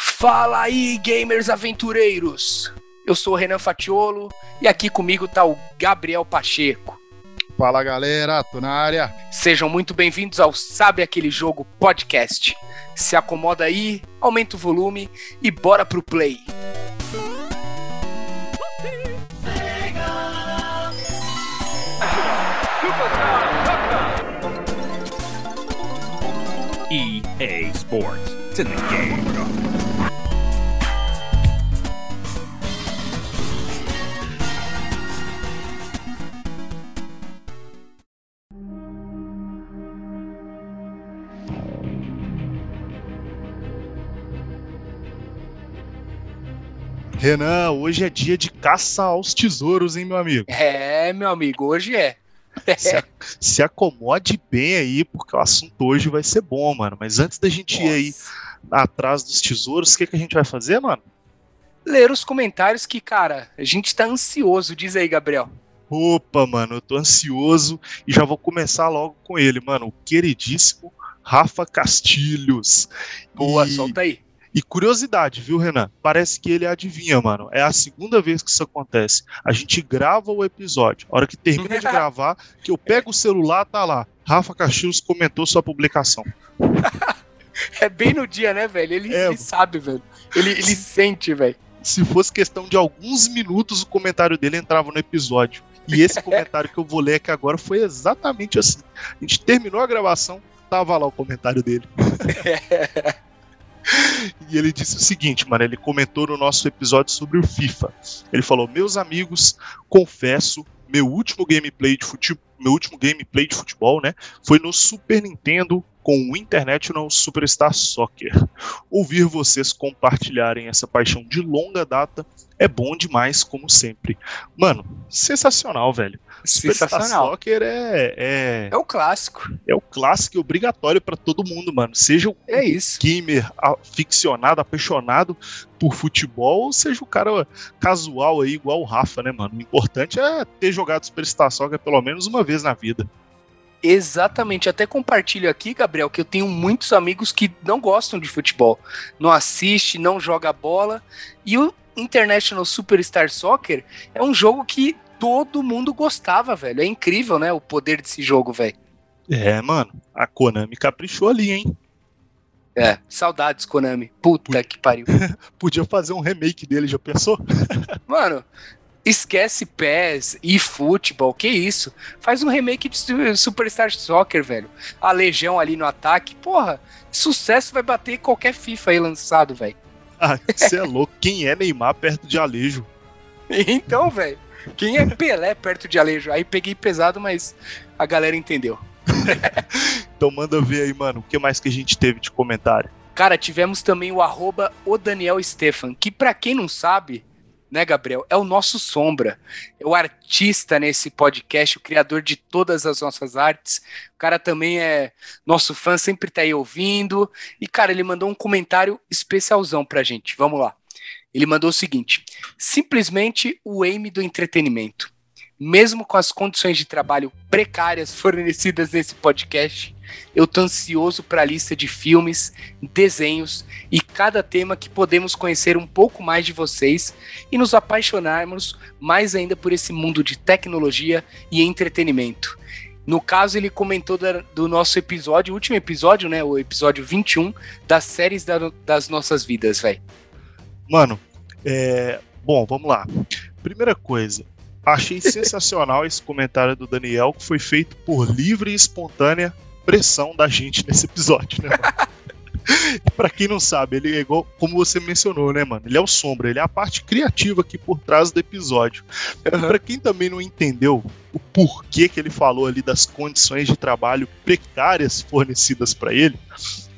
Fala aí, gamers aventureiros! Eu sou o Renan Fatiolo e aqui comigo tá o Gabriel Pacheco. Fala galera, tô na área. Sejam muito bem-vindos ao Sabe Aquele Jogo Podcast. Se acomoda aí, aumenta o volume e bora pro play. EA Sports. It's in the game. Renan, hoje é dia de caça aos tesouros, hein, meu amigo? É, meu amigo, hoje é. Se, se acomode bem aí, porque o assunto hoje vai ser bom, mano. Mas antes da gente ir aí Nossa. atrás dos tesouros, o que, que a gente vai fazer, mano? Ler os comentários que, cara, a gente tá ansioso. Diz aí, Gabriel. Opa, mano, eu tô ansioso e já vou começar logo com ele, mano. O queridíssimo Rafa Castilhos. Boa, E- solta aí. E curiosidade, viu, Renan? Parece que ele adivinha, mano. É a segunda vez que isso acontece. A gente grava o episódio. A hora que termina de gravar, que eu pego o celular, tá lá. Rafa Castilhos comentou sua publicação. É bem no dia, né, velho? Ele, É. ele sabe, velho. Ele, ele sente, velho. Se fosse questão de alguns minutos, o comentário dele entrava no episódio. E esse comentário que eu vou ler aqui agora foi exatamente assim. A gente terminou a gravação, tava lá o comentário dele. E ele disse o seguinte, mano, ele comentou no nosso episódio sobre o FIFA. Ele falou: "Meus amigos, confesso, meu último gameplay de futebol, meu último gameplay de futebol, né, foi no Super Nintendo com o International Superstar Soccer. Ouvir vocês compartilharem essa paixão de longa data é bom demais, como sempre. Mano, sensacional, velho. Superstar Sensacional. Soccer é, é, É o clássico. é o clássico obrigatório pra todo mundo, mano. Seja o É isso. gamer aficionado, apaixonado por futebol, ou seja o cara casual aí, igual o Rafa, né, mano? O importante é ter jogado Superstar Soccer pelo menos uma vez na vida. Exatamente. Até compartilho aqui, Gabriel, que eu tenho muitos amigos que não gostam de futebol. Não assiste, não joga bola. E o International Superstar Soccer é um jogo que todo mundo gostava, velho. É incrível, né? O poder desse jogo, velho. É, mano, a Konami caprichou ali, hein? É. Saudades, Konami. Puta que pariu. Podia fazer um remake dele, já pensou? Mano, esquece PES e futebol, que isso? Faz um remake de Su- Superstar Soccer, velho. A Legião ali no ataque, porra, sucesso vai bater qualquer FIFA aí lançado, velho. Ah, você é louco. Quem é Neymar perto de Alejo? Então, velho, quem é Pelé perto de Alejo? Aí peguei pesado, mas a galera entendeu. Então manda ver aí, mano, o que mais que a gente teve de comentário. Cara, tivemos também o arroba o Daniel Stefan, que pra quem não sabe, né, Gabriel, é o nosso sombra. É o artista nesse podcast, o criador de todas as nossas artes. O cara também é nosso fã, sempre tá aí ouvindo. E, cara, ele mandou um comentário especialzão pra gente. Vamos lá. Ele mandou o seguinte: simplesmente o aim do entretenimento. Mesmo com as condições de trabalho precárias fornecidas nesse podcast, eu tô ansioso para a lista de filmes, desenhos e cada tema que podemos conhecer um pouco mais de vocês e nos apaixonarmos mais ainda por esse mundo de tecnologia e entretenimento. No caso, ele comentou da- do nosso episódio, último episódio, né? O episódio 21 das séries da- das nossas vidas, velho. Mano, é. Bom, vamos lá. Primeira coisa, achei sensacional esse comentário do Daniel, que foi feito por livre e espontânea pressão da gente nesse episódio, né, mano? Pra quem não sabe, ele é igual, como você mencionou, né, mano? Ele é o sombra, ele é a parte criativa aqui por trás do episódio. E pra quem também não entendeu o porquê que ele falou ali das condições de trabalho precárias fornecidas pra ele,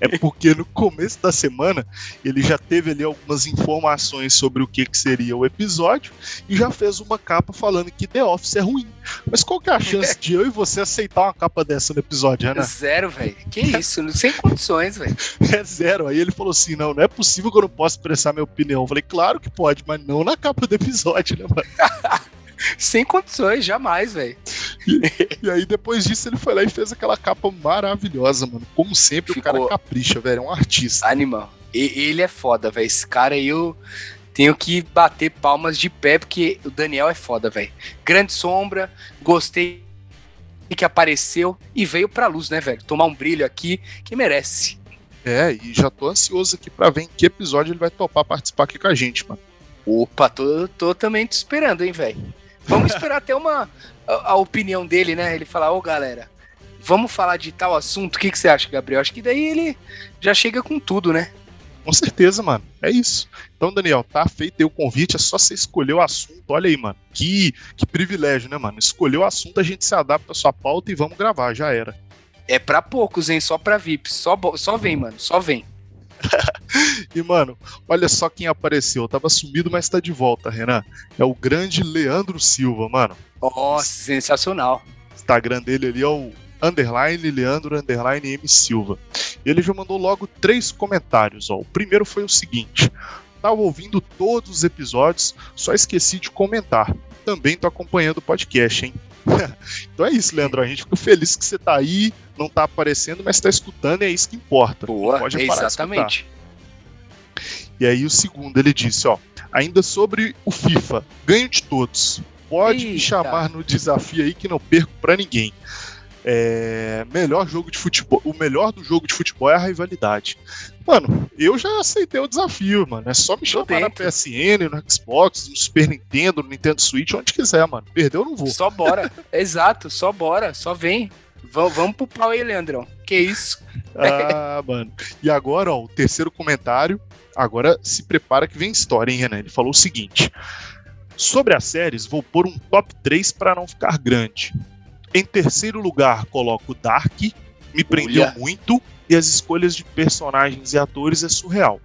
é porque no começo da semana ele já teve ali algumas informações sobre o que, que seria o episódio e já fez uma capa falando que The Office é ruim. Mas qual que é a chance de eu e você aceitar uma capa dessa no episódio, Ana? Zero, velho. Que isso? Sem condições, velho. É zero. Aí ele falou assim: não, não é possível que eu não possa expressar minha opinião. Eu falei, claro que pode, mas não na capa do episódio, né, mano? Sem condições, jamais, velho. E aí depois disso ele foi lá e fez aquela capa maravilhosa, mano. Como sempre, o Ficou- cara capricha, velho. É um artista. Animal. ele é foda, velho. Esse cara aí eu tenho que bater palmas de pé, porque o Daniel é foda, velho. Grande sombra, gostei que apareceu e veio pra luz, né, velho? Tomar um brilho aqui que merece. É, e já tô ansioso aqui pra ver em que episódio ele vai topar participar aqui com a gente, mano. Opa, tô, tô também te esperando, hein, velho. Vamos esperar até uma a, a, opinião dele, né? Ele falar, ô galera, vamos falar de tal assunto. O que, que você acha, Gabriel? Acho que daí ele já chega com tudo, né? Com certeza, mano. É isso. Então, Daniel, tá feito aí o convite, é só você escolher o assunto. Olha aí, mano. Que, que privilégio, né, mano? Escolher o assunto, a gente se adapta à sua pauta e vamos gravar, já era. É pra poucos, hein? Só pra VIPs. Só, só vem, mano. Só vem. e, mano, olha só quem apareceu. tava sumido, mas tá de volta, Renan. É o grande Leandro Silva, mano. Nossa, sensacional. O Instagram dele ali é o underline Leandro underline M Silva. Ele já mandou logo três comentários. Ó. O primeiro foi o seguinte: Tava ouvindo todos os episódios, só esqueci de comentar. Também tô acompanhando o podcast, hein? então é isso, Leandro. A gente fica feliz que você tá aí, não tá aparecendo, mas tá escutando e é isso que importa. Boa, pode exatamente. E aí o segundo, ele disse, ó, ainda sobre o FIFA, ganho de todos. Pode Eita. me chamar no desafio aí que não perco para ninguém. É, melhor jogo de futebol. O melhor do jogo de futebol é a rivalidade. Mano, eu já aceitei o desafio, mano. É só me chamar na PSN, no Xbox, no Super Nintendo, no Nintendo Switch, onde quiser, mano. Perdeu, eu não vou. Só bora. Exato, só bora. Só vem. V vamos pro pau aí, Leandrão. Que isso? ah, mano. E agora, ó, o terceiro comentário. Agora se prepara que vem história, hein, Renan? Ele falou o seguinte. Sobre as séries, vou pôr um top 3 para não ficar grande. Em terceiro lugar, coloco Dark, me prendeu Uia. muito e as escolhas de personagens e atores é surreal.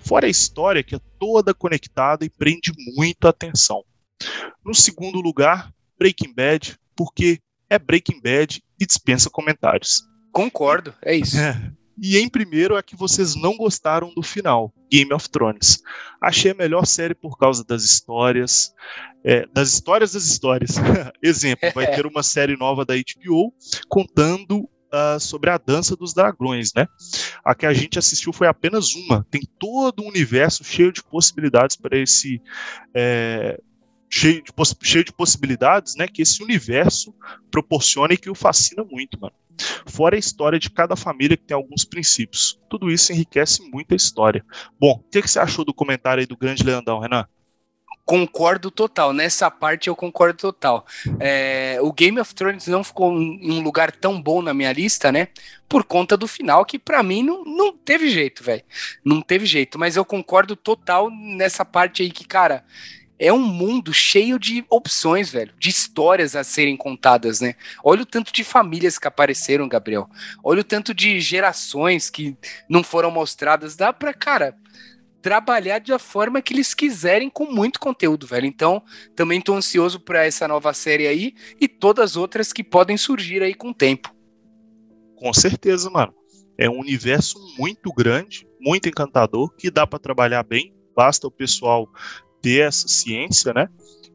Fora a história que é toda conectada e prende muito a atenção. No segundo lugar, Breaking Bad, porque é Breaking Bad e dispensa comentários. Concordo, é isso. É. E em primeiro é que vocês não gostaram do final, Game of Thrones. Achei a melhor série por causa das histórias, é, das histórias das histórias. Exemplo, vai ter uma série nova da HBO contando uh, sobre a dança dos dragões, né? A que a gente assistiu foi apenas uma. Tem todo um universo cheio de possibilidades para esse é, cheio de, cheio de possibilidades, né? Que esse universo proporciona e que o fascina muito, mano. Fora a história de cada família que tem alguns princípios. Tudo isso enriquece muito a história. Bom, o que, que você achou do comentário aí do grande Leandão, Renan? Concordo total. Nessa parte eu concordo total. É, o Game of Thrones não ficou em um lugar tão bom na minha lista, né? Por conta do final, que para mim não, não teve jeito, velho. Não teve jeito. Mas eu concordo total nessa parte aí que, cara, é um mundo cheio de opções, velho, de histórias a serem contadas, né? Olha o tanto de famílias que apareceram, Gabriel. Olha o tanto de gerações que não foram mostradas. Dá pra, cara, trabalhar da forma que eles quiserem com muito conteúdo, velho. Então, também tô ansioso para essa nova série aí e todas as outras que podem surgir aí com o tempo. Com certeza, mano. É um universo muito grande, muito encantador, que dá para trabalhar bem. Basta o pessoal ter essa ciência, né?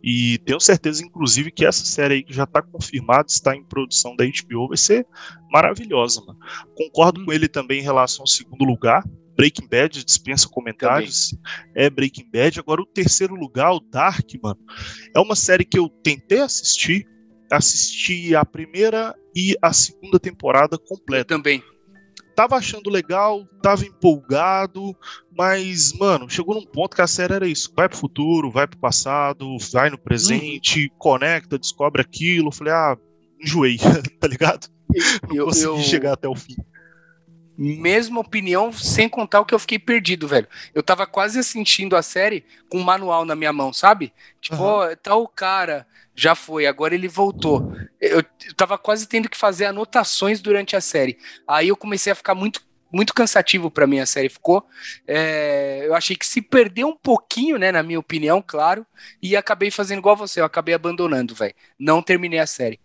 E tenho certeza, inclusive, que essa série aí que já está confirmada, está em produção da HBO, vai ser maravilhosa, mano. Concordo com ele também em relação ao segundo lugar. Breaking Bad dispensa comentários. Também. É Breaking Bad. Agora, o terceiro lugar, o Dark, mano, é uma série que eu tentei assistir. Assisti a primeira e a segunda temporada completa. Eu também tava achando legal, tava empolgado, mas, mano, chegou num ponto que a série era isso: vai pro futuro, vai pro passado, vai no presente, uhum. conecta, descobre aquilo. falei, ah, enjoei, tá ligado? Não eu, consegui eu... chegar até o fim. Mesma opinião, sem contar o que eu fiquei perdido, velho. Eu tava quase assistindo a série com um manual na minha mão, sabe? Tipo, uhum. ó, tal cara já foi, agora ele voltou. Eu, eu tava quase tendo que fazer anotações durante a série. Aí eu comecei a ficar muito muito cansativo para mim a série ficou. É, eu achei que se perdeu um pouquinho, né, na minha opinião, claro, e acabei fazendo igual você, eu acabei abandonando, velho. Não terminei a série.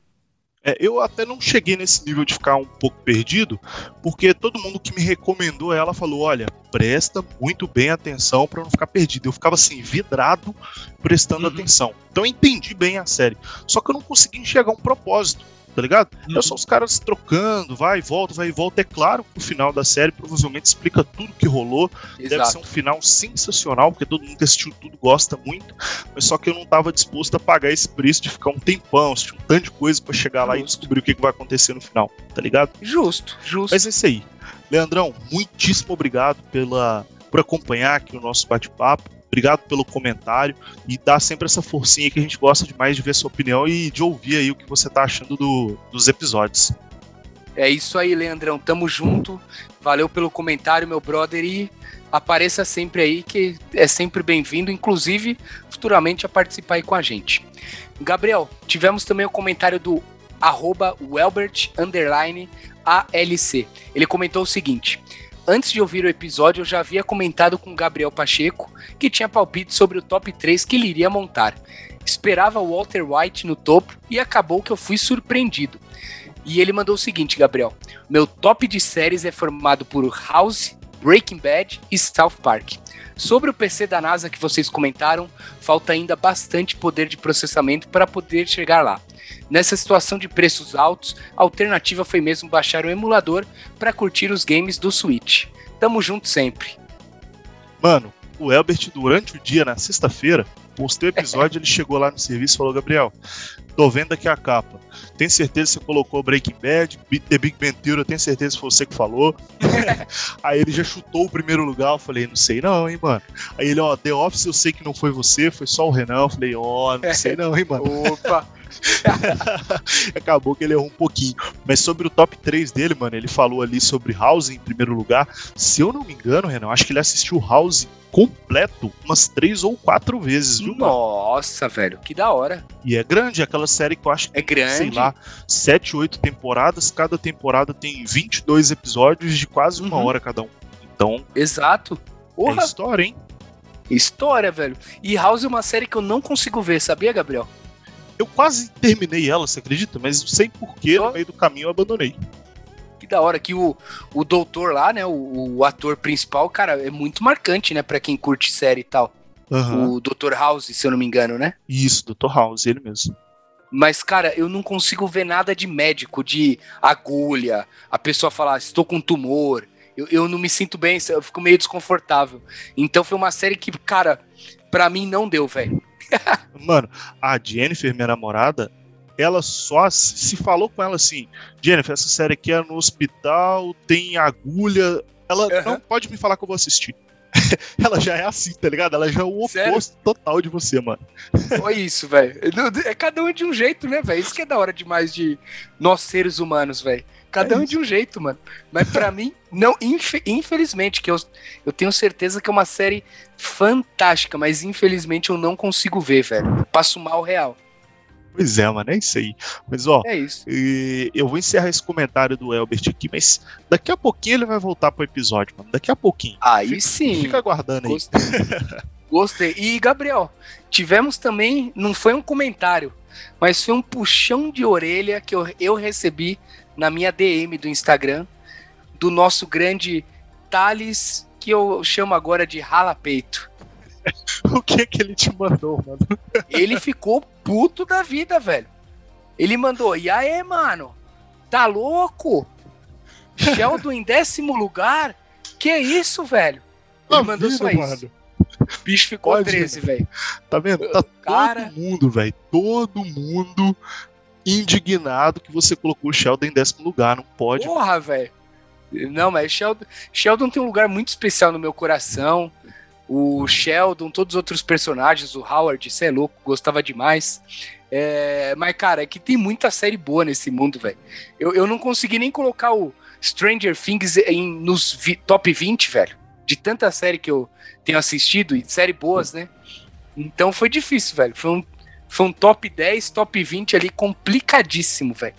É, eu até não cheguei nesse nível de ficar um pouco perdido, porque todo mundo que me recomendou ela falou: olha, presta muito bem atenção para não ficar perdido. Eu ficava assim, vidrado, prestando uhum. atenção. Então eu entendi bem a série. Só que eu não consegui enxergar um propósito. Tá ligado? Uhum. É só os caras trocando, vai e volta, vai e volta. É claro que o final da série provavelmente explica tudo que rolou. Deve ser Exato. um final sensacional, porque todo mundo que assistiu tudo gosta muito. Mas só que eu não tava disposto a pagar esse preço de ficar um tempão, assistir um tanto de coisa pra chegar lá e Justo. descobrir o que, que vai acontecer no final, tá ligado? Justo, justo. Mas é isso aí. Leandrão, muitíssimo obrigado pela, por acompanhar aqui o nosso bate-papo. Obrigado pelo comentário e dar sempre essa forcinha que a gente gosta demais de ver sua opinião e de ouvir aí o que você tá achando do- dos episódios. É isso aí, Leandrão. Tamo junto. Valeu pelo comentário, meu brother. E apareça sempre aí, que é sempre bem-vindo, inclusive futuramente a participar aí com a gente. Gabriel, tivemos também o comentário do arroba Welbert underline ALC. Ele comentou o seguinte. Antes de ouvir o episódio, eu já havia comentado com Gabriel Pacheco que tinha palpite sobre o top 3 que ele iria montar. Esperava o Walter White no topo e acabou que eu fui surpreendido. E ele mandou o seguinte, Gabriel: Meu top de séries é formado por House, Breaking Bad e South Park. Sobre o PC da NASA que vocês comentaram, falta ainda bastante poder de processamento para poder chegar lá. Nessa situação de preços altos, a alternativa foi mesmo baixar o emulador para curtir os games do Switch. Tamo junto sempre. Mano, o Elbert, durante o dia, na sexta-feira, postei o episódio, ele chegou lá no serviço e falou: Gabriel, tô vendo aqui a capa. Tem certeza que você colocou Breaking Bad, The Big Bang Theory, eu tenho certeza que foi você que falou. Aí ele já chutou o primeiro lugar, eu falei, não sei não, hein, mano. Aí ele, ó, The Office eu sei que não foi você, foi só o Renan. Eu falei, ó, não sei não, hein, mano. Opa! Acabou que ele errou um pouquinho. Mas sobre o top 3 dele, mano, ele falou ali sobre House em primeiro lugar. Se eu não me engano, Renan, acho que ele assistiu House completo umas três ou quatro vezes, viu, mano? Nossa, velho, que da hora. E é grande, é aquela série que eu acho que É grande. sei lá, 7, 8 temporadas, cada temporada tem 22 episódios de quase uma Uhum. hora cada um. Então, Exato. Porra, é história, hein? história, velho. E House é uma série que eu não consigo ver, sabia, Gabriel? Eu quase terminei ela, você acredita? Mas não sei porquê, no meio do caminho eu abandonei. Que da hora que o, o doutor lá, né, o, o ator principal, cara, é muito marcante, né, pra quem curte série e tal. Aham. O Dr. House, se eu não me engano, né? Isso, Dr. House, ele mesmo. Mas, cara, eu não consigo ver nada de médico, de agulha, a pessoa falar, estou com tumor. Eu, eu não me sinto bem, eu fico meio desconfortável. Então foi uma série que, cara, pra mim não deu, velho. Mano, a Jennifer, minha namorada, ela só se falou com ela assim: Jennifer, essa série aqui é no hospital, tem agulha. Ela Aham. não pode me falar que eu vou assistir. ela já é assim, tá ligado? Ela já é o Sério? oposto total de você, mano. Foi isso, velho. É cada um de um jeito, né, velho? Isso que é da hora demais de nós seres humanos, velho. Cada um de um jeito, mano. Mas pra mim, não, infe- infelizmente, que eu, eu tenho certeza que é uma série fantástica, mas infelizmente eu não consigo ver, velho. Passo mal real. Pois é, mano, é isso aí. Mas ó, É isso. eu vou encerrar esse comentário do Elbert aqui, mas daqui a pouquinho ele vai voltar pro episódio, mano. Daqui a pouquinho. Aí Fica- sim. Fica aguardando aí. Gostei. Gostei. E, Gabriel, tivemos também, não foi um comentário, mas foi um puxão de orelha que eu, eu recebi na minha DM do Instagram do nosso grande Thales, que eu chamo agora de Rala Peito. O que é que ele te mandou, mano? Ele ficou puto da vida, velho. Ele mandou, e aí, mano? Tá louco? Sheldon em décimo lugar? Que isso, velho? Ele Tá mandou vendo, só isso. mano? O bicho ficou Pode, 13, velho. Tá vendo? Tá Cara. todo mundo, velho. Todo mundo indignado que você colocou o Sheldon em décimo lugar. Não pode. Porra, velho. Não, mas Sheldon, Sheldon tem um lugar muito especial no meu coração. O Sheldon, todos os outros personagens, o Howard, você é louco, gostava demais. É, mas, cara, é que tem muita série boa nesse mundo, velho. Eu, eu não consegui nem colocar o Stranger Things em, nos vi- top 20, velho. De tanta série que eu tenho assistido, e série boas, né? Então foi difícil, velho. Foi um, foi um top 10, top 20 ali complicadíssimo, velho.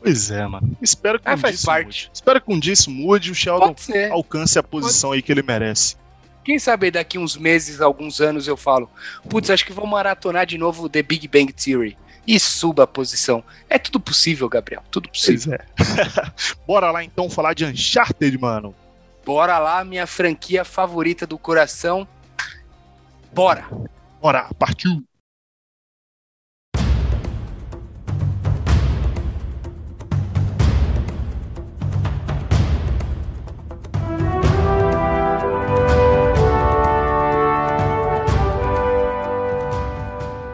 Pois é, mano. Espero que Ah, um faz dia isso parte. mude. Espero que um dia isso mude e o Sheldon Pode alcance a posição aí que ele merece. Quem sabe daqui uns meses, alguns anos, eu falo, putz, acho que vou maratonar de novo The Big Bang Theory. E suba a posição. É tudo possível, Gabriel. Tudo possível. Pois é. Bora lá então falar de Uncharted, mano. Bora lá, minha franquia favorita do coração. Bora! Bora, partiu.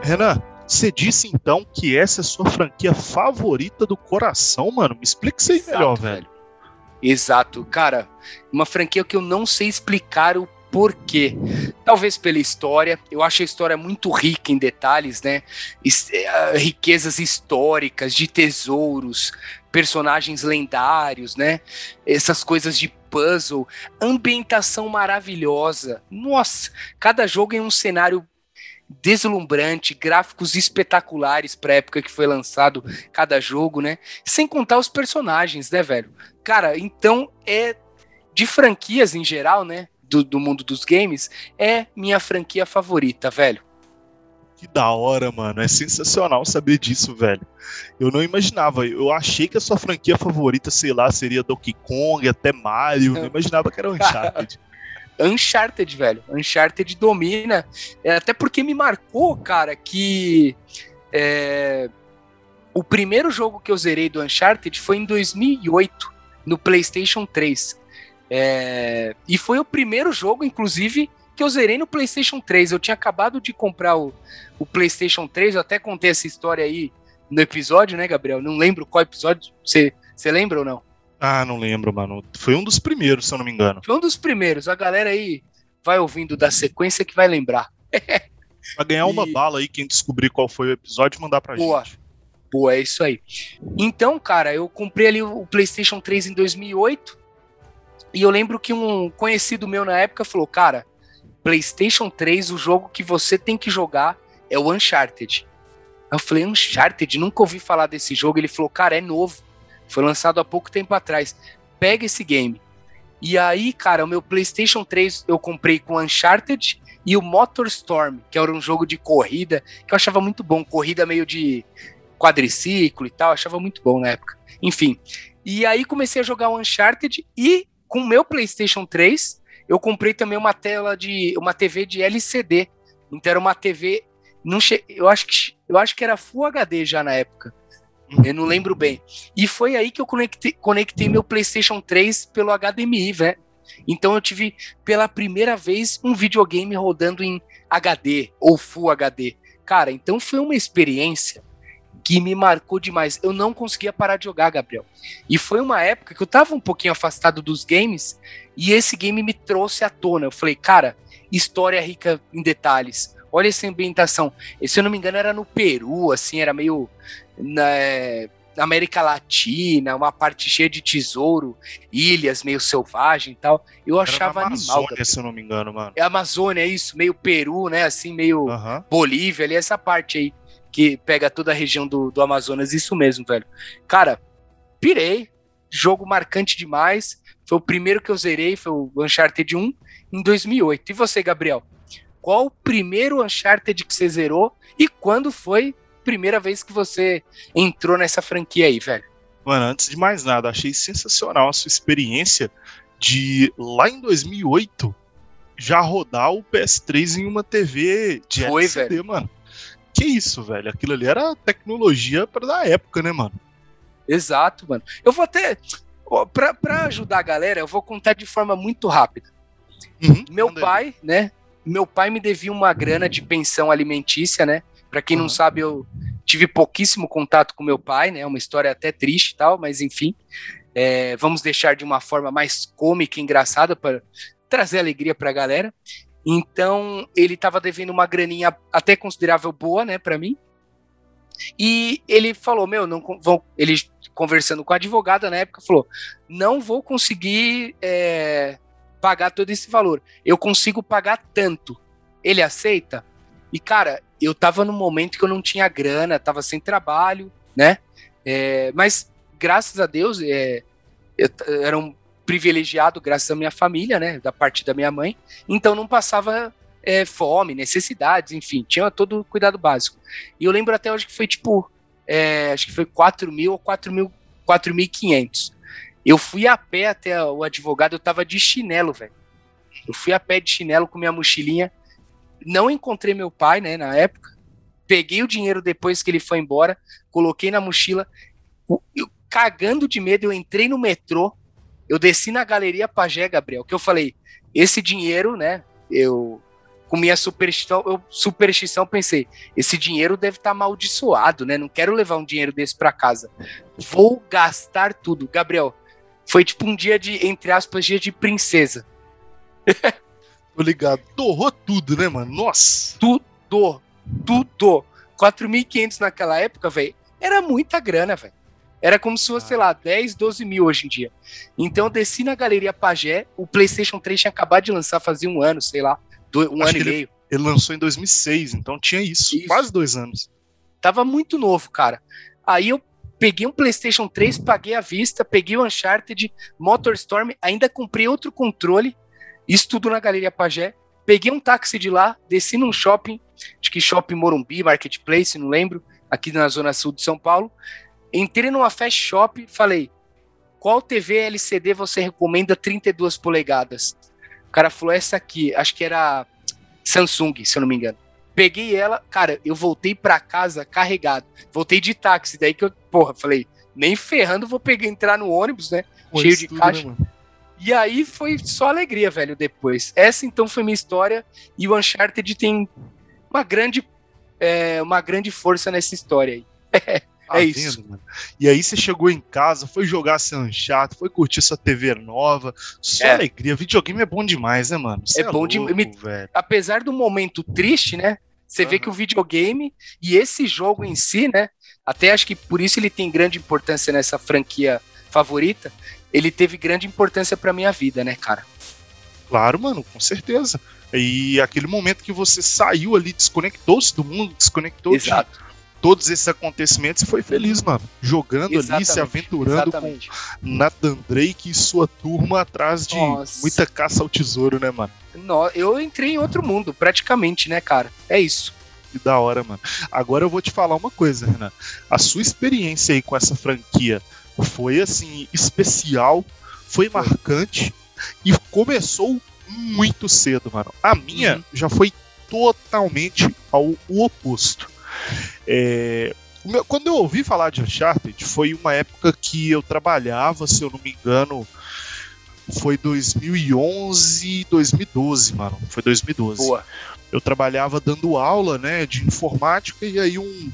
Renan, você disse então que essa é a sua franquia favorita do coração, mano? Me explica isso aí Exato, melhor, velho. Exato, cara. Uma franquia que eu não sei explicar o porquê. Talvez pela história. Eu acho a história muito rica em detalhes, né? Eh, riquezas históricas, de tesouros, personagens lendários, né? Essas coisas de puzzle, ambientação maravilhosa. Nossa, cada jogo é um cenário deslumbrante, gráficos espetaculares para época que foi lançado cada jogo, né? Sem contar os personagens, né, velho? Cara, então é de franquias em geral, né? Do, do mundo dos games, é minha franquia favorita, velho. Que da hora, mano. É sensacional saber disso, velho. Eu não imaginava. Eu achei que a sua franquia favorita, sei lá, seria Donkey Kong, até Mario. Não imaginava que era Uncharted. Uncharted, velho. Uncharted domina. É, até porque me marcou, cara, que é, o primeiro jogo que eu zerei do Uncharted foi em 2008, no PlayStation 3. É, e foi o primeiro jogo, inclusive, que eu zerei no PlayStation 3. Eu tinha acabado de comprar o, o PlayStation 3, eu até contei essa história aí no episódio, né, Gabriel? Não lembro qual episódio. Você lembra ou não? Ah, não lembro, mano. Foi um dos primeiros, se eu não me engano. Foi um dos primeiros. A galera aí vai ouvindo da sequência que vai lembrar. Pra ganhar uma E- bala aí, quem descobrir qual foi o episódio, mandar pra Boa. gente. Pô, é isso aí. Então, cara, eu comprei ali o PlayStation 3 em 2008 e eu lembro que um conhecido meu na época falou: Cara, PlayStation 3, o jogo que você tem que jogar é o Uncharted. Eu falei: Uncharted? Nunca ouvi falar desse jogo. Ele falou: Cara, é novo. Foi lançado há pouco tempo atrás. Pega esse game. E aí, cara, o meu PlayStation 3 eu comprei com Uncharted e o MotorStorm, que era um jogo de corrida que eu achava muito bom. Corrida meio de quadriciclo e tal, achava muito bom na época. Enfim. E aí comecei a jogar o Uncharted e com o meu PlayStation 3, eu comprei também uma tela de uma TV de LCD. Então era uma TV não che... eu acho que eu acho que era Full HD já na época. Eu não lembro bem. E foi aí que eu conectei, conectei meu PlayStation 3 pelo HDMI, velho. Então eu tive pela primeira vez um videogame rodando em HD ou Full HD. Cara, então foi uma experiência que me marcou demais. Eu não conseguia parar de jogar, Gabriel. E foi uma época que eu tava um pouquinho afastado dos games e esse game me trouxe à tona. Eu falei, cara, história rica em detalhes. Olha essa ambientação. E, se eu não me engano, era no Peru, assim, era meio na América Latina, uma parte cheia de tesouro, ilhas meio selvagem e tal. Eu Era achava na animal. Amazônia, Gabriel. se eu não me engano, mano. É Amazônia, é isso, meio Peru, né? Assim, meio. Bolívia, ali, essa parte aí que pega toda a região do, do Amazonas, isso mesmo, velho. Cara, pirei, jogo marcante demais. Foi o primeiro que eu zerei, foi o Uncharted 1 em 2008. E você, Gabriel? Qual o primeiro Uncharted que você zerou e quando foi primeira vez que você entrou nessa franquia aí, velho? Mano, antes de mais nada, achei sensacional a sua experiência de lá em 2008 já rodar o PS3 em uma TV de Foi, LCD, mano. Que isso, velho? Aquilo ali era tecnologia para da época, né, mano? Exato, mano. Eu vou até. Pra, pra ajudar a galera, eu vou contar de forma muito rápida. Uhum, Meu manda aí. pai, né? Meu pai me devia uma grana de pensão alimentícia, né? Pra quem não Uhum. sabe, eu tive pouquíssimo contato com meu pai, né? Uma história até triste e tal, mas enfim. É, vamos deixar de uma forma mais cômica e engraçada para trazer alegria pra galera. Então, ele tava devendo uma graninha até considerável boa, né, pra mim. E ele falou: Meu, não vão. Ele conversando com a advogada na época, falou: Não vou conseguir é, pagar todo esse valor. Eu consigo pagar tanto. Ele aceita? E, cara, eu tava num momento que eu não tinha grana, tava sem trabalho, né? É, mas, graças a Deus, é, eu era um privilegiado, graças à minha família, né? Da parte da minha mãe. Então, não passava é, fome, necessidades, enfim, tinha todo o cuidado básico. E eu lembro até hoje que foi tipo, é, acho que foi 4 mil ou 4 mil, 4.500. Eu fui a pé até o advogado, eu tava de chinelo, velho. Eu fui a pé de chinelo com minha mochilinha. Não encontrei meu pai, né, na época. Peguei o dinheiro depois que ele foi embora, coloquei na mochila. Eu, cagando de medo, eu entrei no metrô. Eu desci na galeria Pajé, Gabriel, que eu falei: esse dinheiro, né, eu com minha superstição, eu, superstição pensei, esse dinheiro deve estar tá amaldiçoado, né? Não quero levar um dinheiro desse para casa. Vou gastar tudo. Gabriel, foi tipo um dia de, entre aspas, dia de princesa. Tô ligado. Torrou tudo, né, mano? Nossa. Tudo. Tudo. 4.500 naquela época, velho, era muita grana, velho. Era como se fosse, ah. sei lá, 10, 12 mil hoje em dia. Então eu desci na Galeria Pagé, o PlayStation 3 tinha acabado de lançar fazia um ano, sei lá, um Acho ano e ele, meio. Ele lançou em 2006, então tinha isso, isso, quase dois anos. Tava muito novo, cara. Aí eu peguei um PlayStation 3, paguei à vista, peguei o Uncharted, Motorstorm, ainda comprei outro controle, isso tudo na Galeria Pagé. Peguei um táxi de lá, desci num shopping, acho que Shopping Morumbi, Marketplace, não lembro, aqui na zona sul de São Paulo. Entrei numa fast shop, falei: qual TV LCD você recomenda 32 polegadas? O cara falou: essa aqui, acho que era Samsung, se eu não me engano. Peguei ela, cara, eu voltei para casa carregado. Voltei de táxi, daí que eu, porra, falei, nem ferrando vou pegar entrar no ônibus, né? cheio de tudo, caixa. Né, e aí foi só alegria, velho, depois. Essa então foi minha história e o Uncharted tem uma grande é, uma grande força nessa história aí. Tá é isso. Vendo, mano? E aí você chegou em casa, foi jogar seu chato, foi curtir sua TV nova, só é. alegria. Videogame é bom demais, né, mano? é, é bom demais. Apesar do momento triste, né? Você uhum. vê que o videogame e esse jogo em si, né? Até acho que por isso ele tem grande importância nessa franquia favorita. Ele teve grande importância para minha vida, né, cara? Claro, mano, com certeza. E aquele momento que você saiu ali, desconectou-se do mundo, desconectou de todos esses acontecimentos e foi feliz, mano. Jogando exatamente, ali, se aventurando exatamente. com Nathan Drake e sua turma atrás de Nossa. muita caça ao tesouro, né, mano? Eu entrei em outro mundo, praticamente, né, cara? É isso. Que da hora, mano. Agora eu vou te falar uma coisa, Renan. A sua experiência aí com essa franquia foi, assim, especial, foi marcante e começou muito cedo, mano. A minha uhum. já foi totalmente ao oposto. É, quando eu ouvi falar de Uncharted, foi uma época que eu trabalhava, se eu não me engano, foi 2011, 2012, mano. Foi 2012. Boa. Eu trabalhava dando aula, né, de informática e aí um,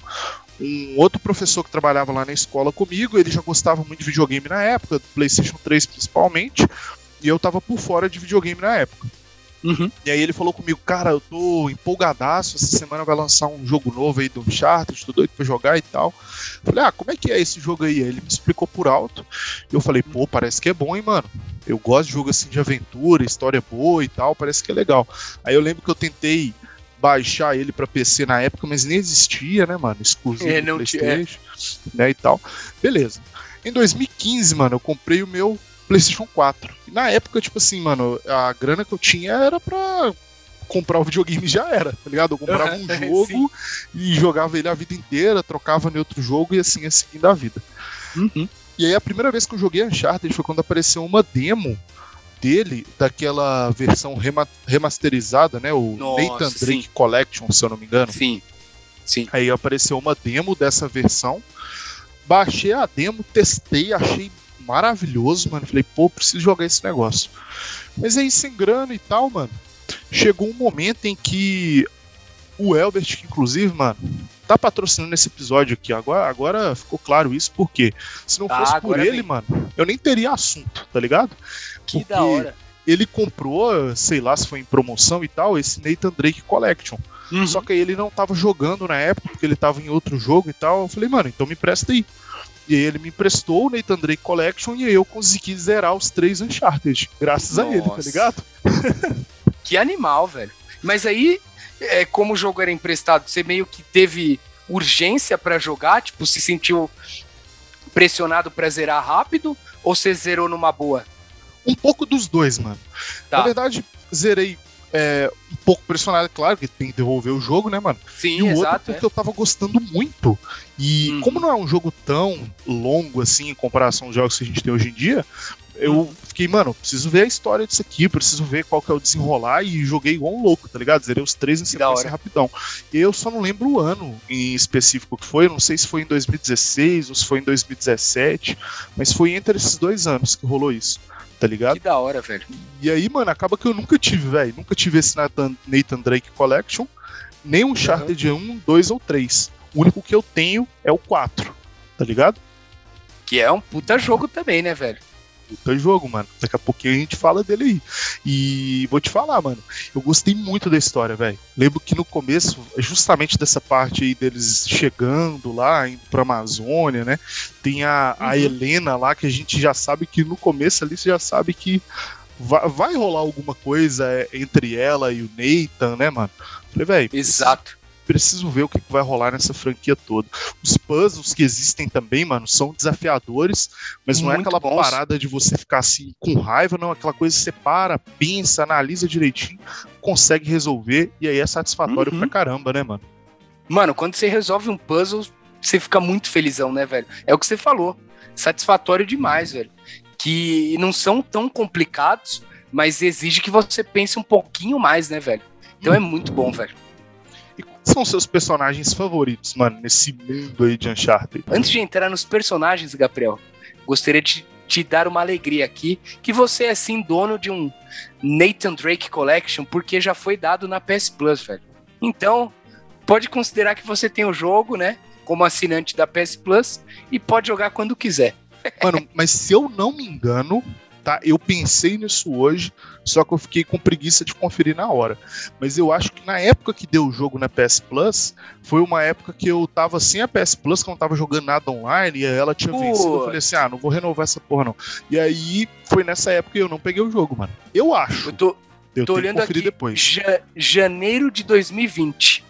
um outro professor que trabalhava lá na escola comigo, ele já gostava muito de videogame na época, do PlayStation 3 principalmente, e eu tava por fora de videogame na época. Uhum. E aí ele falou comigo, cara, eu tô empolgadaço, essa semana vai lançar um jogo novo aí do Uncharted, tô doido pra jogar e tal. Falei, ah, como é que é esse jogo aí? Ele me explicou por alto. E eu falei, pô, parece que é bom, hein, mano. Eu gosto de jogo assim de aventura, história boa e tal, parece que é legal. Aí eu lembro que eu tentei baixar ele para PC na época, mas nem existia, né, mano? Exclusivo é, não PlayStation, é. né, e tal. Beleza. Em 2015, mano, eu comprei o meu PlayStation 4. E na época, tipo assim, mano, a grana que eu tinha era pra comprar o videogame já era, tá ligado? Eu comprava um jogo e jogava ele a vida inteira, trocava em outro jogo e assim, assim, da vida. Uhum. E aí a primeira vez que eu joguei Uncharted foi quando apareceu uma demo dele, daquela versão remasterizada, né? O Nossa, Nathan Drake sim. Collection, se eu não me engano. Sim. Sim. Aí apareceu uma demo dessa versão. Baixei a demo, testei, achei maravilhoso, mano. Falei, pô, preciso jogar esse negócio. Mas aí, sem grana e tal, mano, chegou um momento em que o Elbert, que inclusive, mano, tá patrocinando esse episódio aqui. Agora, agora ficou claro isso, porque se não fosse por ele, vem. mano, eu nem teria assunto, tá ligado? Que da hora. Ele comprou, sei lá se foi em promoção e tal, esse Nathan Drake Collection. Uhum. Só que aí ele não tava jogando na época, porque ele tava em outro jogo e tal. Eu falei, mano, então me presta aí. E aí ele me emprestou o Nathan Drake Collection e aí eu consegui zerar os três Uncharted, graças Nossa. a ele, tá ligado? que animal, velho. Mas aí, é, como o jogo era emprestado, você meio que teve urgência para jogar, tipo, se sentiu pressionado para zerar rápido ou você zerou numa boa? Um pouco dos dois, mano. Tá. Na verdade, zerei é, um pouco pressionado, claro, que tem que devolver o jogo, né, mano? Sim, e o exato, outro porque é. eu tava gostando muito. E uhum. como não é um jogo tão longo assim em comparação aos jogos que a gente tem hoje em dia, eu uhum. fiquei, mano, preciso ver a história disso aqui, preciso ver qual que é o desenrolar e joguei igual um louco, tá ligado? Zerei os três em sequência rapidão. Eu só não lembro o ano em específico que foi, não sei se foi em 2016 ou se foi em 2017, mas foi entre esses dois anos que rolou isso. Tá ligado? Que da hora, velho. E aí, mano, acaba que eu nunca tive, velho. Nunca tive esse Nathan, Nathan Drake Collection, nem um Uncharted uhum. 1, 2 ou 3. O único que eu tenho é o 4, tá ligado? Que é um puta jogo também, né, velho? Puta jogo, mano. Daqui a pouquinho a gente fala dele aí. E vou te falar, mano, eu gostei muito da história, velho. Lembro que no começo, justamente dessa parte aí deles chegando lá, indo pra Amazônia, né? Tem a, a uhum. Helena lá, que a gente já sabe que no começo ali você já sabe que vai, vai rolar alguma coisa é, entre ela e o Nathan, né, mano? Falei, velho. Exato preciso ver o que vai rolar nessa franquia toda. Os puzzles que existem também, mano, são desafiadores, mas não é Muito é aquela bons. parada de você ficar assim com raiva, não. Aquela coisa que você para, pensa, analisa direitinho, consegue resolver e aí é satisfatório uhum. pra caramba, né, mano? Mano, quando você resolve um puzzle, você fica muito felizão, né, velho? É o que você falou. Satisfatório demais, velho. Que não são tão complicados, mas exige que você pense um pouquinho mais, né, velho? Então é muito bom, velho são seus personagens favoritos, mano, nesse mundo aí de Uncharted? Antes de entrar nos personagens, Gabriel, gostaria de te dar uma alegria aqui, que você é sim dono de um Nathan Drake Collection, porque já foi dado na PS Plus, velho. Então, pode considerar que você tem o jogo, né, como assinante da PS Plus, e pode jogar quando quiser. Mano, mas se eu não me engano, tá? Eu pensei nisso hoje, só que eu fiquei com preguiça de conferir na hora. Mas eu acho que na época que deu o jogo na PS Plus, foi uma época que eu tava sem a PS Plus, que eu não tava jogando nada online, e ela tinha vencido. Eu falei assim: ah, não vou renovar essa porra não. E aí foi nessa época que eu não peguei o jogo, mano. Eu acho. Eu tô, eu tô olhando aqui. Depois. Ja, janeiro de 2020.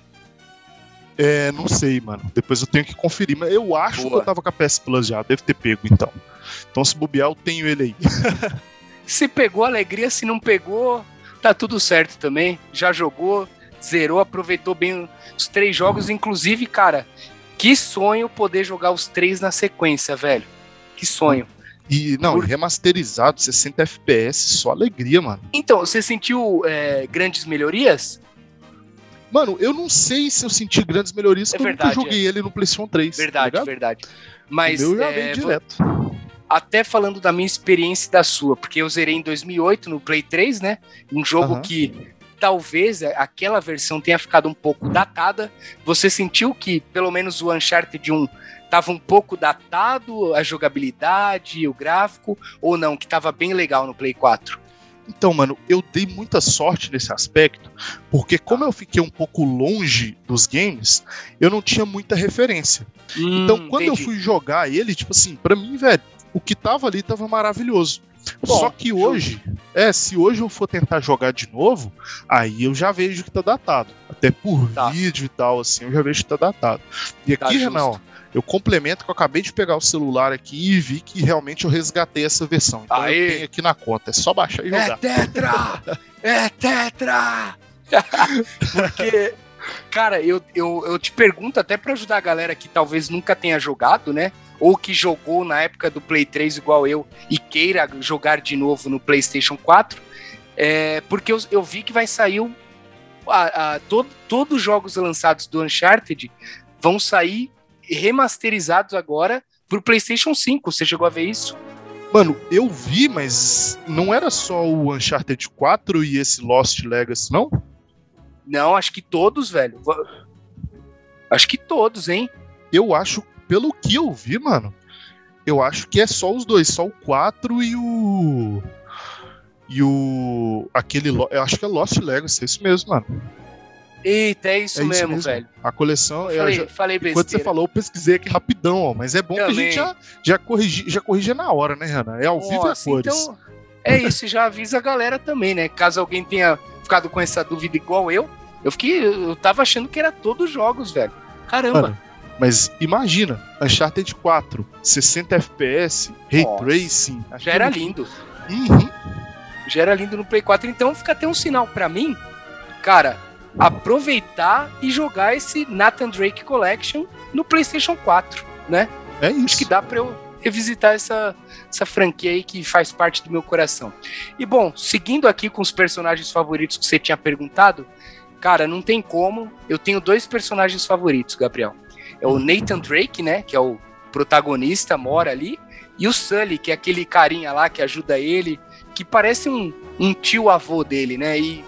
É, não sei, mano. Depois eu tenho que conferir. Mas eu acho Boa. que eu tava com a PS Plus já. Deve ter pego, então. Então, se bobear, eu tenho ele aí. se pegou alegria, se não pegou, tá tudo certo também. Já jogou, zerou, aproveitou bem os três jogos. Inclusive, cara, que sonho poder jogar os três na sequência, velho. Que sonho. E, não, Por... remasterizado, 60 FPS, só alegria, mano. Então, você sentiu é, grandes melhorias? Mano, eu não sei se eu senti grandes melhorias, é verdade, eu joguei é. ele no PlayStation 3. Tá verdade, tá verdade. Mas. O meu já é, direto até falando da minha experiência e da sua, porque eu zerei em 2008 no Play 3, né? Um jogo uhum. que talvez aquela versão tenha ficado um pouco datada. Você sentiu que pelo menos o Uncharted 1 estava um pouco datado, a jogabilidade, o gráfico, ou não, que estava bem legal no Play 4? Então, mano, eu dei muita sorte nesse aspecto, porque como eu fiquei um pouco longe dos games, eu não tinha muita referência. Hum, então, quando entendi. eu fui jogar ele, tipo assim, para mim, velho, o que tava ali tava maravilhoso. Bom, Só que hoje, é, se hoje eu for tentar jogar de novo, aí eu já vejo que tá datado. Até por tá. vídeo e tal, assim, eu já vejo que tá datado. E tá aqui, tá Renan, eu complemento que eu acabei de pegar o celular aqui e vi que realmente eu resgatei essa versão. Então Aê. eu tenho aqui na conta, é só baixar e jogar. É tetra! é tetra! Porque, cara, eu, eu, eu te pergunto até para ajudar a galera que talvez nunca tenha jogado, né? ou que jogou na época do Play 3 igual eu e queira jogar de novo no PlayStation 4, é, porque eu, eu, vi que vai sair o, a, a, todo, todos os jogos lançados do Uncharted vão sair remasterizados agora pro PlayStation 5. Você chegou a ver isso? Mano, eu vi, mas não era só o Uncharted 4 e esse Lost Legacy, não? Não, acho que todos, velho. Acho que todos, hein? Eu acho pelo que eu vi, mano, eu acho que é só os dois, só o 4 e o. E o. Aquele. Eu acho que é Lost Legacy, é isso mesmo, mano. Eita, é isso, é mesmo, mesmo, velho. A coleção. Eu falei, já, falei besteira. Enquanto você falou, eu pesquisei aqui rapidão, ó. Mas é bom Também. que a gente já, já, corrigi, já corrige na hora, né, Renan? É ao Nossa, vivo e a cores. Então, é isso, já avisa a galera também, né? Caso alguém tenha ficado com essa dúvida igual eu, eu fiquei. Eu tava achando que era todos jogos, velho. Caramba. Mano, mas imagina, Uncharted 4, 60 FPS, Ray Nossa, Tracing. Já era lindo. Uhum. Já era lindo no Play 4. Então fica até um sinal para mim, cara, aproveitar e jogar esse Nathan Drake Collection no PlayStation 4, né? É isso. Acho que dá pra eu revisitar essa, essa franquia aí que faz parte do meu coração. E bom, seguindo aqui com os personagens favoritos que você tinha perguntado, cara, não tem como. Eu tenho dois personagens favoritos, Gabriel é o Nathan Drake, né? Que é o protagonista, mora ali. E o Sully, que é aquele carinha lá que ajuda ele, que parece um, um tio avô dele, né? E,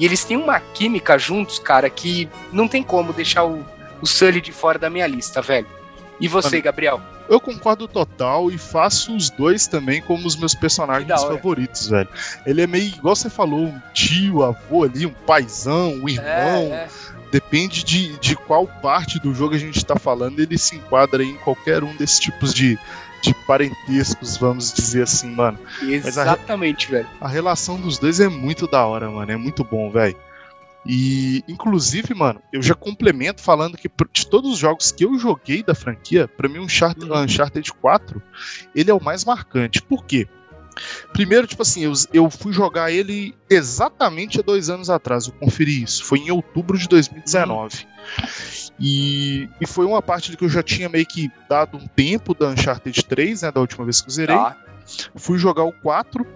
e eles têm uma química juntos, cara, que não tem como deixar o, o Sully de fora da minha lista, velho. E você, Gabriel? Eu concordo total e faço os dois também como os meus personagens favoritos, velho. Ele é meio, igual você falou, um tio, avô ali, um paizão, um irmão. É, é. Depende de, de qual parte do jogo a gente tá falando, ele se enquadra em qualquer um desses tipos de, de parentescos, vamos dizer assim, mano. Mas a- Exatamente, velho. A relação dos dois é muito da hora, mano. É muito bom, velho. E, inclusive, mano, eu já complemento falando que de todos os jogos que eu joguei da franquia, pra mim o Uncharted, Uhum. Uncharted 4, ele é o mais marcante. Por quê? Primeiro, tipo assim, eu, eu fui jogar ele exatamente há dois anos atrás, eu conferi isso. Foi em outubro de 2019. E, e foi uma parte que eu já tinha meio que dado um tempo da Uncharted 3, né, da última vez que eu zerei. Tá. Fui jogar o 4.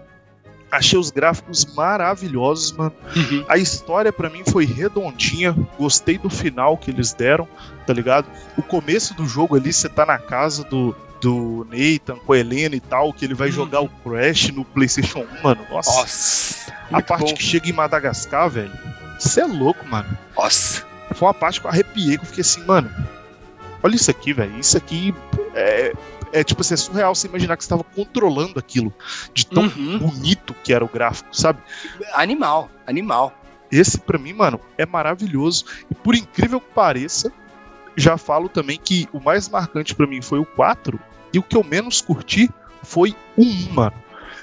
Achei os gráficos maravilhosos, mano. Uhum. A história pra mim foi redondinha. Gostei do final que eles deram, tá ligado? O começo do jogo ali, você tá na casa do, do Nathan com a Helena e tal, que ele vai Uhum. jogar o Crash no PlayStation 1, mano. Nossa, Nossa. a parte bom. que chega em Madagascar, velho. Você é louco, mano. Nossa. Foi uma parte que eu arrepiei, que eu fiquei assim, mano. Olha isso aqui, velho. Isso aqui é, é tipo assim, é surreal você imaginar que você tava controlando aquilo. De tão Uhum. bonito que era o gráfico, sabe? Animal, animal. Esse pra mim, mano, é maravilhoso. E por incrível que pareça, já falo também que o mais marcante pra mim foi o 4 e o que eu menos curti foi o 1, mano.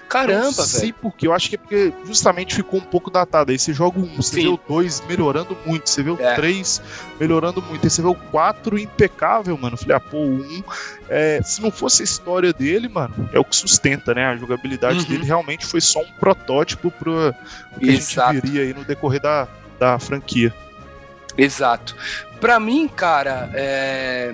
Caramba, Não sei velho. por quê. Eu acho que é porque justamente ficou um pouco datado. Aí você joga o 1, você Sim. vê o 2 melhorando muito, você vê o É. 3 melhorando muito, aí você vê o 4 impecável, mano. Falei, ah, pô, o 1, é, se não fosse a história dele, mano, é o que sustenta, né? A jogabilidade Uhum. dele realmente foi só um protótipo pro que Exato. a gente viria aí no decorrer da, da franquia. Exato. Pra mim, cara, é,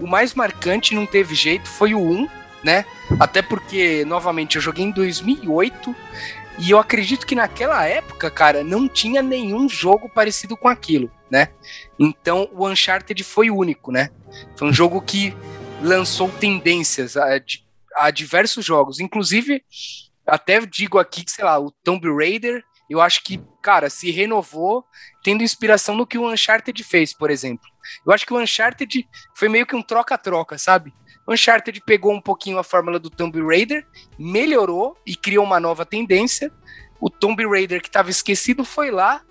o mais marcante não teve jeito foi o 1, né? Até porque, novamente, eu joguei em 2008 e eu acredito que naquela época, cara, não tinha nenhum jogo parecido com aquilo, né? Então o Uncharted foi único, né? Foi um jogo que lançou tendências a, a diversos jogos. Inclusive, até digo aqui que, sei lá, o Tomb Raider, eu acho que, cara, se renovou tendo inspiração no que o Uncharted fez, por exemplo. Eu acho que o Uncharted foi meio que um troca-troca, sabe? O Uncharted pegou um pouquinho a fórmula do Tomb Raider, melhorou e criou uma nova tendência. O Tomb Raider que estava esquecido foi lá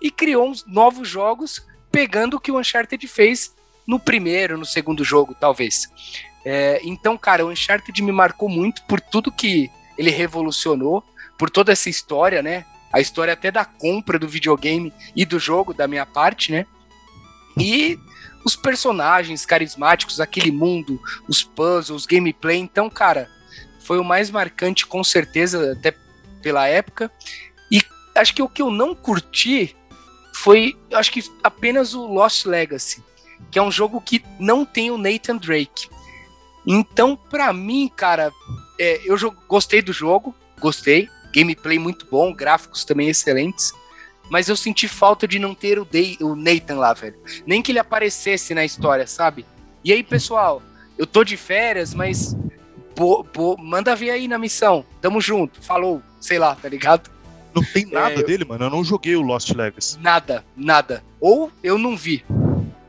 e criou uns novos jogos, pegando o que o Uncharted fez no primeiro, no segundo jogo, talvez. É, então, cara, o Uncharted me marcou muito por tudo que ele revolucionou, por toda essa história, né? A história até da compra do videogame e do jogo, da minha parte, né? E os personagens carismáticos, aquele mundo, os puzzles, gameplay. Então, cara, foi o mais marcante, com certeza, até pela época. E acho que o que eu não curti foi, acho que apenas o Lost Legacy, que é um jogo que não tem o Nathan Drake. Então, pra mim, cara, é, eu gostei do jogo, gostei, gameplay muito bom, gráficos também excelentes, mas eu senti falta de não ter o, Day, o Nathan lá, velho. Nem que ele aparecesse na história, sabe? E aí, pessoal, eu tô de férias, mas bo- bo- manda ver aí na missão, tamo junto, falou, sei lá, tá ligado? Não tem nada É, eu- dele, mano. Eu não joguei o Lost Legacy. Nada, nada. Ou eu não vi.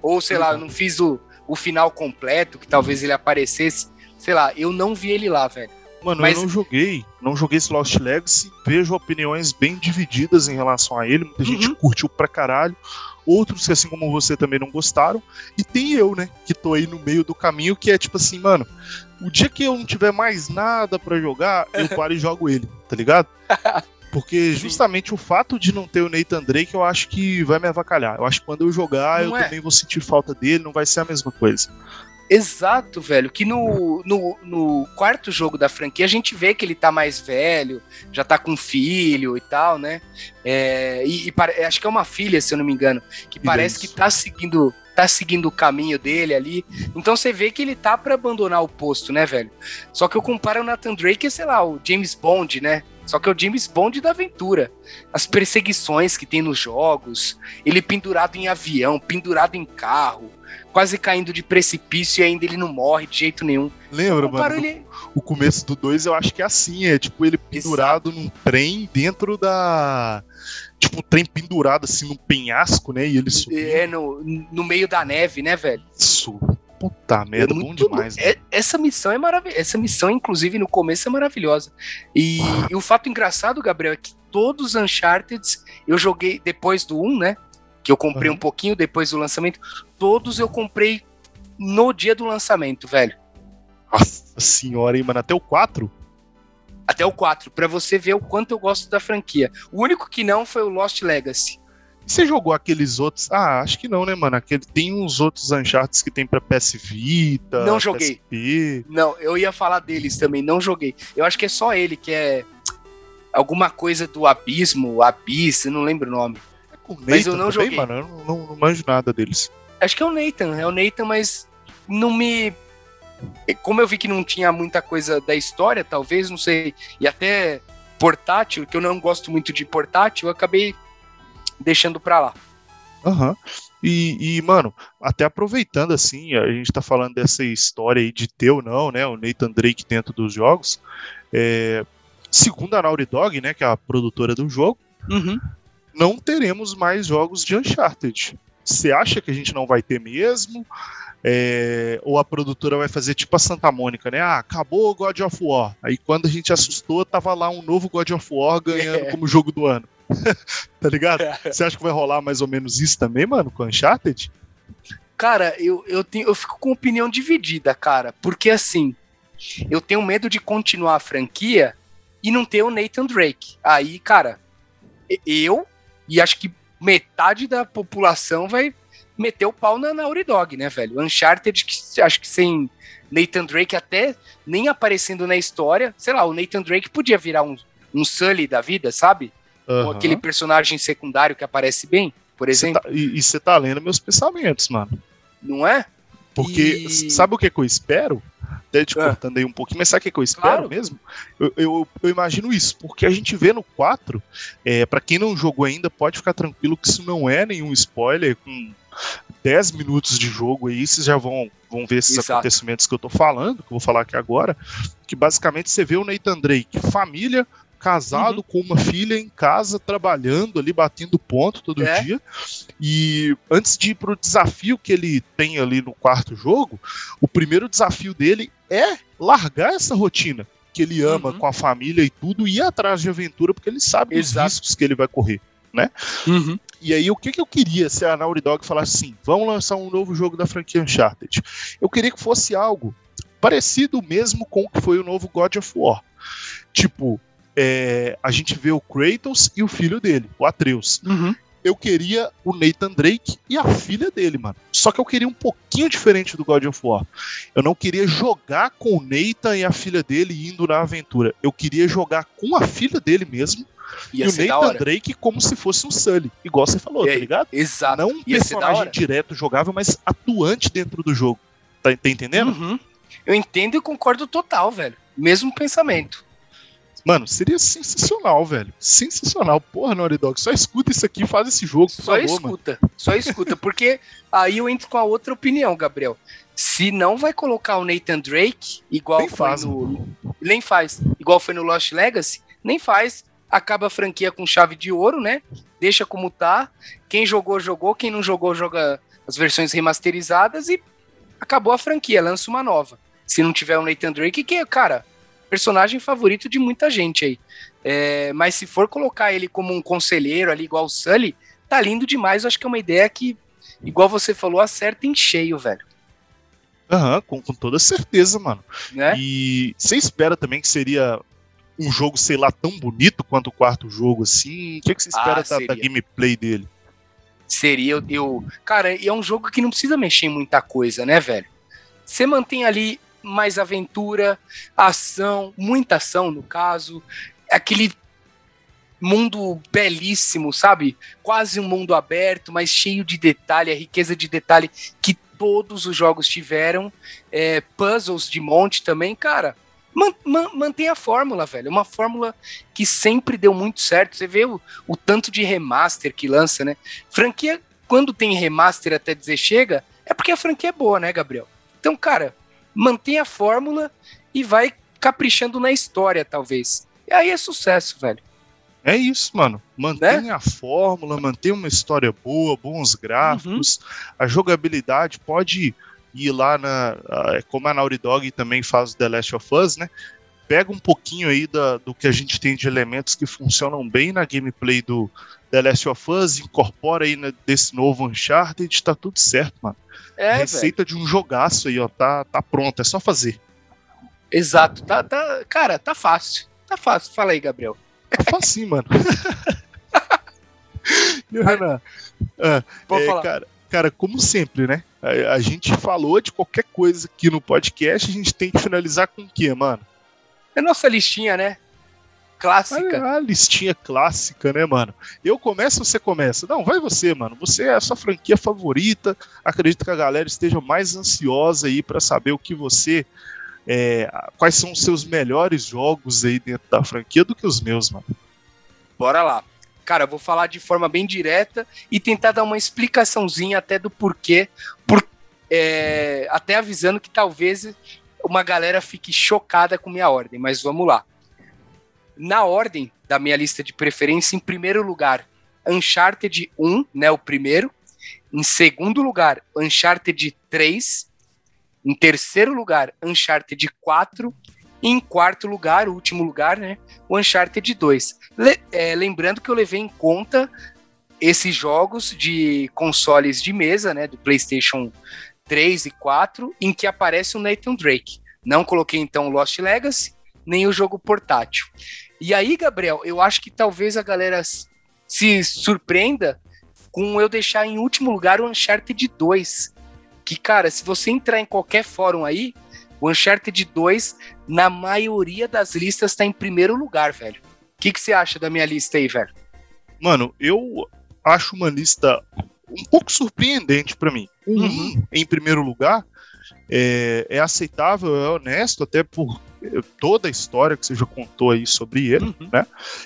Ou, sei lá, eu não fiz o, o final completo, que talvez ele aparecesse. Sei lá, eu não vi ele lá, velho. Mano, Mas- eu não joguei. Não joguei esse Lost Legacy. Vejo opiniões bem divididas em relação a ele. Muita gente Uhum. curtiu pra caralho. Outros que, assim como você, também não gostaram. E tem eu, né? Que tô aí no meio do caminho, que é tipo assim, mano. O dia que eu não tiver mais nada pra jogar, eu paro e jogo ele, tá ligado? Porque Sim. justamente o fato de não ter o Nathan Drake, eu acho que vai me avacalhar. Eu acho que quando eu jogar, Não eu é? também vou sentir falta dele, não vai ser a mesma coisa. Exato, velho. Que no, no, no quarto jogo da franquia a gente vê que ele tá mais velho, já tá com filho e tal, né? É, e e pare- acho que é uma filha, se eu não me engano, que parece Isso. que tá seguindo, tá seguindo o caminho dele ali. Então você vê que ele tá pra abandonar o posto, né, velho? Só que eu comparo o Nathan Drake, sei lá, o James Bond, né? Só que é o James Bond da aventura. As perseguições que tem nos jogos, ele pendurado em avião, pendurado em carro, quase caindo de precipício e ainda ele não morre de jeito nenhum. Lembra, mano? Ele... O começo do 2 eu acho que é assim, é tipo ele pendurado Exato. num trem dentro da. Tipo, o trem pendurado assim num penhasco, né? E ele subindo. É, no, no meio da neve, né, velho? Isso. Puta merda, é bom demais. É, essa missão é maravilhosa. Essa missão, inclusive, no começo é maravilhosa. E, e, o fato engraçado, Gabriel, é que todos os Uncharted eu joguei depois do 1, né? Que eu comprei uhum. um pouquinho depois do lançamento. Todos eu comprei no dia do lançamento, velho. Nossa senhora, hein, mano? Até o 4? Até o 4, pra você ver o quanto eu gosto da franquia. O único que não foi o Lost Legacy. Você jogou aqueles outros? Ah, acho que não, né, mano? Aquele, tem uns outros Uncharted que tem pra PS Vita. Não joguei. PSP. Não, eu ia falar deles também, não joguei. Eu acho que é só ele que é alguma coisa do abismo, abyss, não lembro o nome. É com mas eu não também, joguei. Mano, eu não, não, não manjo nada deles. Acho que é o Nathan, é o Nathan, mas não me como eu vi que não tinha muita coisa da história, talvez, não sei, e até portátil, que eu não gosto muito de portátil, eu acabei deixando pra lá. Aham. Uhum. E, e, mano, até aproveitando assim, a gente tá falando dessa história aí de ter ou não, né, o Nathan Drake dentro dos jogos, é, segundo a Naughty Dog, né, que é a produtora do jogo, uhum. Não teremos mais jogos de Uncharted. Você acha que a gente não vai ter mesmo? É, ou a produtora vai fazer tipo a Santa Mônica, né? Ah, acabou o God of War. Aí quando a gente assustou, tava lá um novo God of War ganhando é. como jogo do ano. tá ligado? É. Você acha que vai rolar mais ou menos isso também, mano, com Uncharted? Cara, eu, eu, tenho, eu fico com opinião dividida, cara. Porque assim, eu tenho medo de continuar a franquia e não ter o Nathan Drake. Aí, cara, eu e acho que metade da população vai meter o pau na Dog, né, velho? Uncharted, que, acho que sem Nathan Drake até nem aparecendo na história, sei lá, o Nathan Drake podia virar um, um Sully da vida, sabe? Uhum. Ou aquele personagem secundário que aparece bem, por exemplo. Tá, e você tá lendo meus pensamentos, mano. Não é? Porque e... sabe o que, que eu espero? Até te ah. cortando aí um pouquinho, mas sabe o que, que eu espero claro. mesmo? Eu, eu, eu, imagino isso, porque a gente vê no 4, é, para quem não jogou ainda, pode ficar tranquilo que isso não é nenhum spoiler, com 10 minutos de jogo aí, vocês já vão, vão ver esses Exato. acontecimentos que eu tô falando, que eu vou falar aqui agora, que basicamente você vê o Nathan Drake, família, casado uhum. com uma filha em casa, trabalhando ali, batendo ponto todo é. dia. E antes de ir pro desafio que ele tem ali no quarto jogo, o primeiro desafio dele é largar essa rotina que ele ama uhum. com a família e tudo, e ir atrás de aventura, porque ele sabe Exato. os riscos que ele vai correr, né? Uhum. E aí, o que, que eu queria se a Naughty Dog falasse assim: vamos lançar um novo jogo da franquia Uncharted? Eu queria que fosse algo parecido mesmo com o que foi o novo God of War. Tipo, é, a gente vê o Kratos e o filho dele, o Atreus. Uhum. Eu queria o Nathan Drake e a filha dele, mano. Só que eu queria um pouquinho diferente do God of War. Eu não queria jogar com o Nathan e a filha dele indo na aventura. Eu queria jogar com a filha dele mesmo. Ia e o Nathan Drake como se fosse um Sully, igual você falou, tá ligado? Exato. Não um Ia personagem direto jogável, mas atuante dentro do jogo. Tá, tá entendendo? Uhum. Eu entendo e concordo total, velho. Mesmo pensamento. Mano, seria sensacional, velho. Sensacional. Porra, Naughty Dog, só escuta isso aqui faz esse jogo, Só favor, escuta, mano. só escuta. Porque aí eu entro com a outra opinião, Gabriel. Se não vai colocar o Nathan Drake, igual nem foi faz, no... Mano. Nem faz. Igual foi no Lost Legacy, nem faz. Acaba a franquia com chave de ouro, né? Deixa como tá. Quem jogou, jogou. Quem não jogou, joga as versões remasterizadas e acabou a franquia, lança uma nova. Se não tiver o Nathan Drake, que, cara, personagem favorito de muita gente aí. É, mas se for colocar ele como um conselheiro ali, igual o Sully, tá lindo demais. Eu acho que é uma ideia que, igual você falou, acerta em cheio, velho. Aham, uhum, com, com, toda certeza, mano. Né? E você espera também que seria um jogo, sei lá, tão bonito quanto o quarto jogo, assim? O que, que você espera ah, da, da, gameplay dele? Seria, eu, eu. Cara, é um jogo que não precisa mexer em muita coisa, né, velho? Você mantém ali mais aventura, ação, muita ação no caso, aquele mundo belíssimo, sabe? Quase um mundo aberto, mas cheio de detalhe, a riqueza de detalhe que todos os jogos tiveram, é, puzzles de monte também, cara. Man, man, mantém a fórmula, velho. Uma fórmula que sempre deu muito certo. Você vê o, o tanto de remaster que lança, né? Franquia, quando tem remaster até dizer chega, é porque a franquia é boa, né, Gabriel? Então, cara, mantém a fórmula e vai caprichando na história, talvez. E aí é sucesso, velho. É isso, mano. Mantém né? a fórmula, mantém uma história boa, bons gráficos. Uhum. A jogabilidade pode ir lá na. Como a Naughty Dog também faz o The Last of Us, né? Pega um pouquinho aí da, do que a gente tem de elementos que funcionam bem na gameplay do The Last of Us, incorpora aí né, desse novo Uncharted, tá tudo certo, mano. É, Receita véio. de um jogaço aí, ó, tá, tá pronto, é só fazer. Exato, tá, tá, cara, tá fácil. Tá fácil. Fala aí, Gabriel. Tá fácil, mano. Renan, ah, é, falar. Cara, cara, como sempre, né? A, a, gente falou de qualquer coisa aqui no podcast, a gente tem que finalizar com o quê, mano? É nossa listinha, né? Clássica. A, a listinha clássica, né, mano? Eu começo ou você começa? Não, vai você, mano. Você é a sua franquia favorita. Acredito que a galera esteja mais ansiosa aí para saber o que você é, quais são os seus melhores jogos aí dentro da franquia do que os meus, mano. Bora lá. Cara, eu vou falar de forma bem direta e tentar dar uma explicaçãozinha até do porquê, por, é, até avisando que talvez uma galera fique chocada com minha ordem, mas vamos lá. Na ordem da minha lista de preferência, em primeiro lugar, Uncharted 1, né, o primeiro. Em segundo lugar, Uncharted 3. Em terceiro lugar, Uncharted 4. E em quarto lugar, o último lugar, né? O Uncharted 2. Le é, lembrando que eu levei em conta esses jogos de consoles de mesa, né? Do PlayStation 3 e 4, em que aparece o Nathan Drake. Não coloquei então Lost Legacy, nem o jogo portátil. E aí, Gabriel, eu acho que talvez a galera se surpreenda com eu deixar em último lugar o Uncharted 2, que, cara, se você entrar em qualquer fórum aí, o Uncharted 2, na maioria das listas, tá em primeiro lugar, velho. O que, que você acha da minha lista aí, velho? Mano, eu acho uma lista um pouco surpreendente para mim. uhum. em primeiro lugar, é, é, aceitável, é honesto, até por toda a história que você já contou aí sobre ele, uhum. né?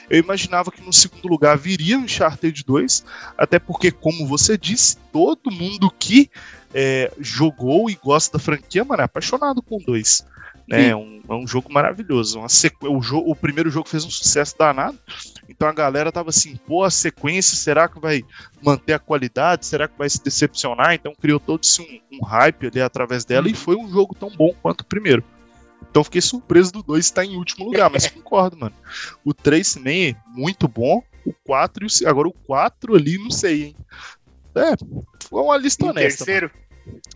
Eu imaginava que no segundo lugar viria Uncharted 2, até porque, como você disse, todo mundo que é, jogou e gosta da franquia, mano, é apaixonado com 2. Né? É, um, é um jogo maravilhoso. Uma sequ... o, o primeiro jogo fez um sucesso danado. Então a galera tava assim, pô, a sequência, será que vai manter a qualidade? Será que vai se decepcionar? Então criou todo esse um, um hype ali através dela e uhum. foi um jogo tão bom quanto o primeiro. Então fiquei surpreso do 2 estar em último lugar, mas concordo, mano. O 3 também é muito bom. O 4 e o... Agora o 4 ali, não sei, hein? É, foi uma lista honesta. Terceiro?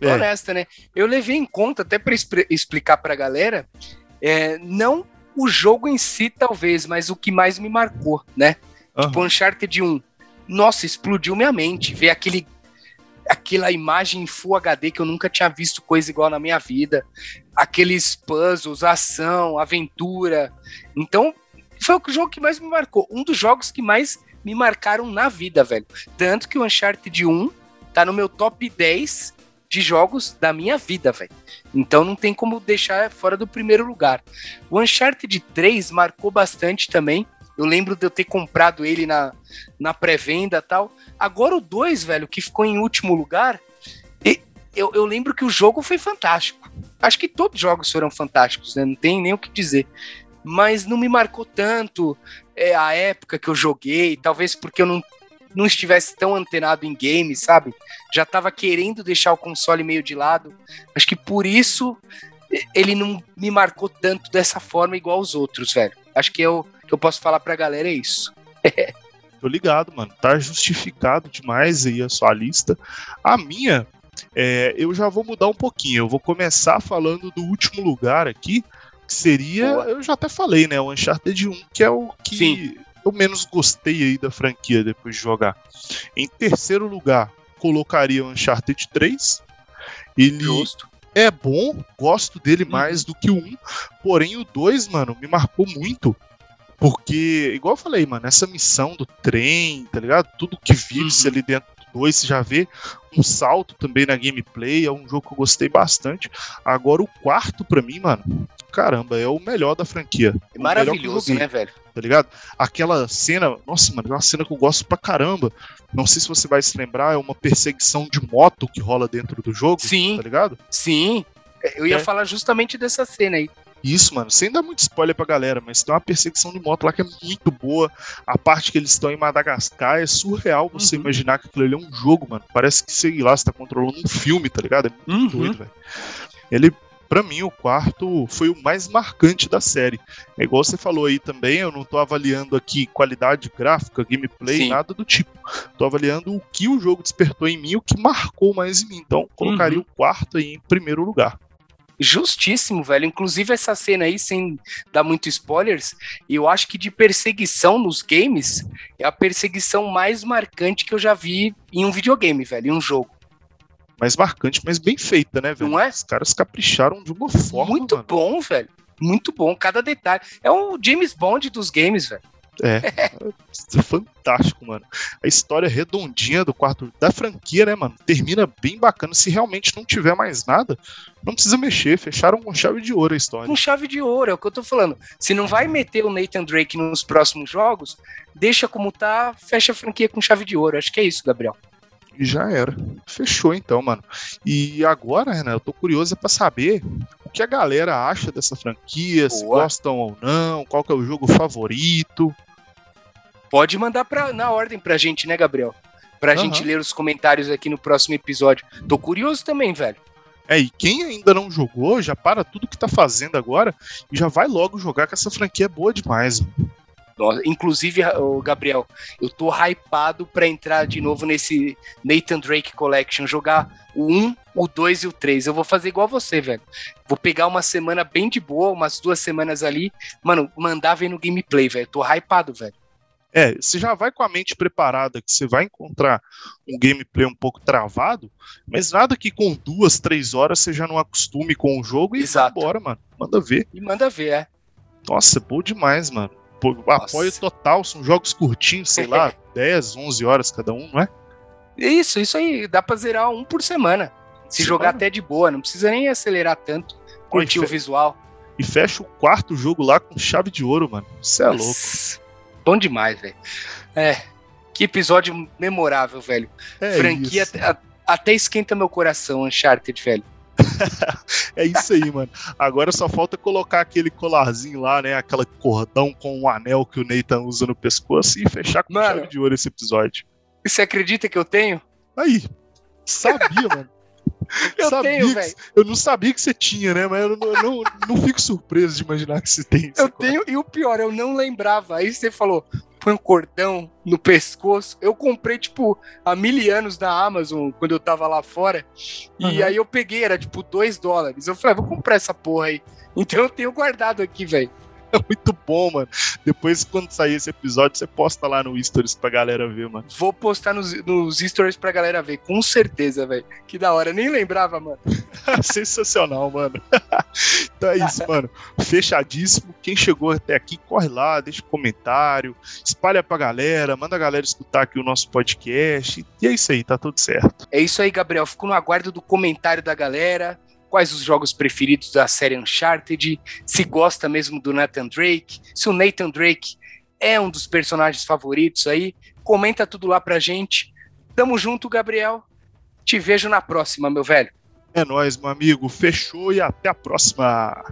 É. Honesta, né? Eu levei em conta, até para explicar para a galera, é, não o jogo em si, talvez, mas o que mais me marcou, né? Uhum. Tipo, Uncharted 1. Nossa, explodiu minha mente. Ver aquele, aquela imagem em Full HD que eu nunca tinha visto coisa igual na minha vida. Aqueles puzzles, ação, aventura. Então, foi o jogo que mais me marcou. Um dos jogos que mais me marcaram na vida, velho. Tanto que o Uncharted 1 tá no meu top 10 de jogos da minha vida, velho. Então não tem como deixar fora do primeiro lugar. O Uncharted 3 marcou bastante também. Eu lembro de eu ter comprado ele na, na pré-venda tal. Agora o 2, velho, que ficou em último lugar, eu, eu lembro que o jogo foi fantástico. Acho que todos os jogos foram fantásticos, né? Não tem nem o que dizer. Mas não me marcou tanto é, a época que eu joguei, talvez porque eu não não estivesse tão antenado em games, sabe? Já estava querendo deixar o console meio de lado. Acho que por isso ele não me marcou tanto dessa forma igual os outros, velho. Acho que eu, que eu posso falar pra galera é isso. Tô ligado, mano. Tá justificado demais aí a sua lista. A minha, é, eu já vou mudar um pouquinho. Eu vou começar falando do último lugar aqui, que seria, Boa. eu já até falei, né? O Uncharted 1, que é o que Sim eu menos gostei aí da franquia depois de jogar. Em terceiro lugar, colocaria o Uncharted 3. Ele Justo. é bom, gosto dele uhum. mais do que o 1. Porém, o 2, mano, me marcou muito. Porque, igual eu falei, mano, essa missão do trem, tá ligado? Tudo que vive-se uhum. ali dentro do 2, você já vê um salto também na gameplay, é um jogo que eu gostei bastante. Agora o quarto para mim, mano, caramba, é o melhor da franquia. É maravilhoso, né, velho? Tá ligado? Aquela cena, nossa, mano, é uma cena que eu gosto pra caramba. Não sei se você vai se lembrar, é uma perseguição de moto que rola dentro do jogo, Sim. tá ligado? Sim. Eu ia É. falar justamente dessa cena aí. Isso, mano, sem dar muito spoiler pra galera, mas tem uma perseguição de moto lá que é muito boa. A parte que eles estão em Madagascar é surreal você Uhum. imaginar que aquilo ali é um jogo, mano. Parece que, sei lá, você tá controlando um filme, tá ligado? É muito Uhum. doido, velho. Ele, pra mim, o quarto foi o mais marcante da série. É igual você falou aí também, eu não tô avaliando aqui qualidade gráfica, gameplay, Sim. nada do tipo. Tô avaliando o que o jogo despertou em mim, o que marcou mais em mim. Então, colocaria Uhum. o quarto aí em primeiro lugar. Justíssimo, velho. Inclusive, essa cena aí, sem dar muito spoilers, eu acho que de perseguição nos games é a perseguição mais marcante que eu já vi em um videogame, velho, em um jogo. mais marcante, mas bem feita, né, velho? Não é? Os caras capricharam de uma forma. Muito mano. bom, velho. Muito bom, cada detalhe. É o James Bond dos games, velho. É, é fantástico, mano. A história redondinha do quarto da franquia, né, mano? Termina bem bacana. Se realmente não tiver mais nada, não precisa mexer. Fecharam com chave de ouro a história. Com chave de ouro, é o que eu tô falando. Se não vai meter o Nathan Drake nos próximos jogos, deixa como tá, fecha a franquia com chave de ouro. Acho que é isso, Gabriel. E já era. Fechou então, mano. E agora, Renan, eu tô curioso pra saber o que a galera acha dessa franquia, se Boa. gostam ou não, qual que é o jogo favorito. Pode mandar pra, na ordem pra gente, né, Gabriel? Pra Aham. gente ler os comentários aqui no próximo episódio. Tô curioso também, velho. É, e quem ainda não jogou, já para tudo que tá fazendo agora e já vai logo jogar, que essa franquia é boa demais. mano. Nossa, inclusive, Gabriel, eu tô hypado pra entrar de novo nesse Nathan Drake Collection, jogar o 1, o 2 e o 3. Eu vou fazer igual você, velho. Vou pegar uma semana bem de boa, umas duas semanas ali, mano, mandar ver no gameplay, velho. Tô hypado, velho. É, você já vai com a mente preparada que você vai encontrar um gameplay um pouco travado, mas nada que com duas, três horas você já não acostume com o jogo e Exato. vai embora, mano. Manda ver. E manda ver, é. Nossa, é bom demais, mano. Apoio total, são jogos curtinhos, sei lá, 10, 11 horas cada um, não é? Isso, isso aí, dá pra zerar um por semana. Se jogar até de boa, não precisa nem acelerar tanto. Curtir Oi, o visual. E fecha o quarto jogo lá com chave de ouro, mano. Você é louco. Bom demais, velho. É, que episódio memorável, velho. É Franquia até, até esquenta meu coração, Uncharted, velho. É isso aí, mano. Agora só falta colocar aquele colarzinho lá, né? Aquela cordão com o anel que o Nathan usa no pescoço e fechar com Mano. chave de ouro esse episódio. E você acredita que eu tenho? Aí, sabia, mano. Eu Sabia tenho, velho. Eu não sabia que você tinha, né? Mas eu não, eu não, não fico surpreso de imaginar que você tem. Eu tenho, e o pior, eu não lembrava. Aí você falou, põe um cordão no pescoço. Eu comprei, tipo, há mil anos na Amazon, quando eu tava lá fora. E Aham. aí eu peguei, era tipo 2 dólares. Eu falei, ah, vou comprar essa porra aí. Então eu tenho guardado aqui, velho. É muito bom, mano. Depois, quando sair esse episódio, você posta lá no Stories pra galera ver, mano. Vou postar nos, nos stories pra galera ver, com certeza, velho. Que da hora, nem lembrava, mano. Sensacional, mano. então é isso, mano. Fechadíssimo. Quem chegou até aqui, corre lá, deixa um comentário, espalha pra galera, manda a galera escutar aqui o nosso podcast. E é isso aí, tá tudo certo. É isso aí, Gabriel. Fico no aguardo do comentário da galera. Quais os jogos preferidos da série Uncharted? Se gosta mesmo do Nathan Drake? Se o Nathan Drake é um dos personagens favoritos aí? Comenta tudo lá pra gente. Tamo junto, Gabriel. Te vejo na próxima, meu velho. É nóis, meu amigo. Fechou e até a próxima.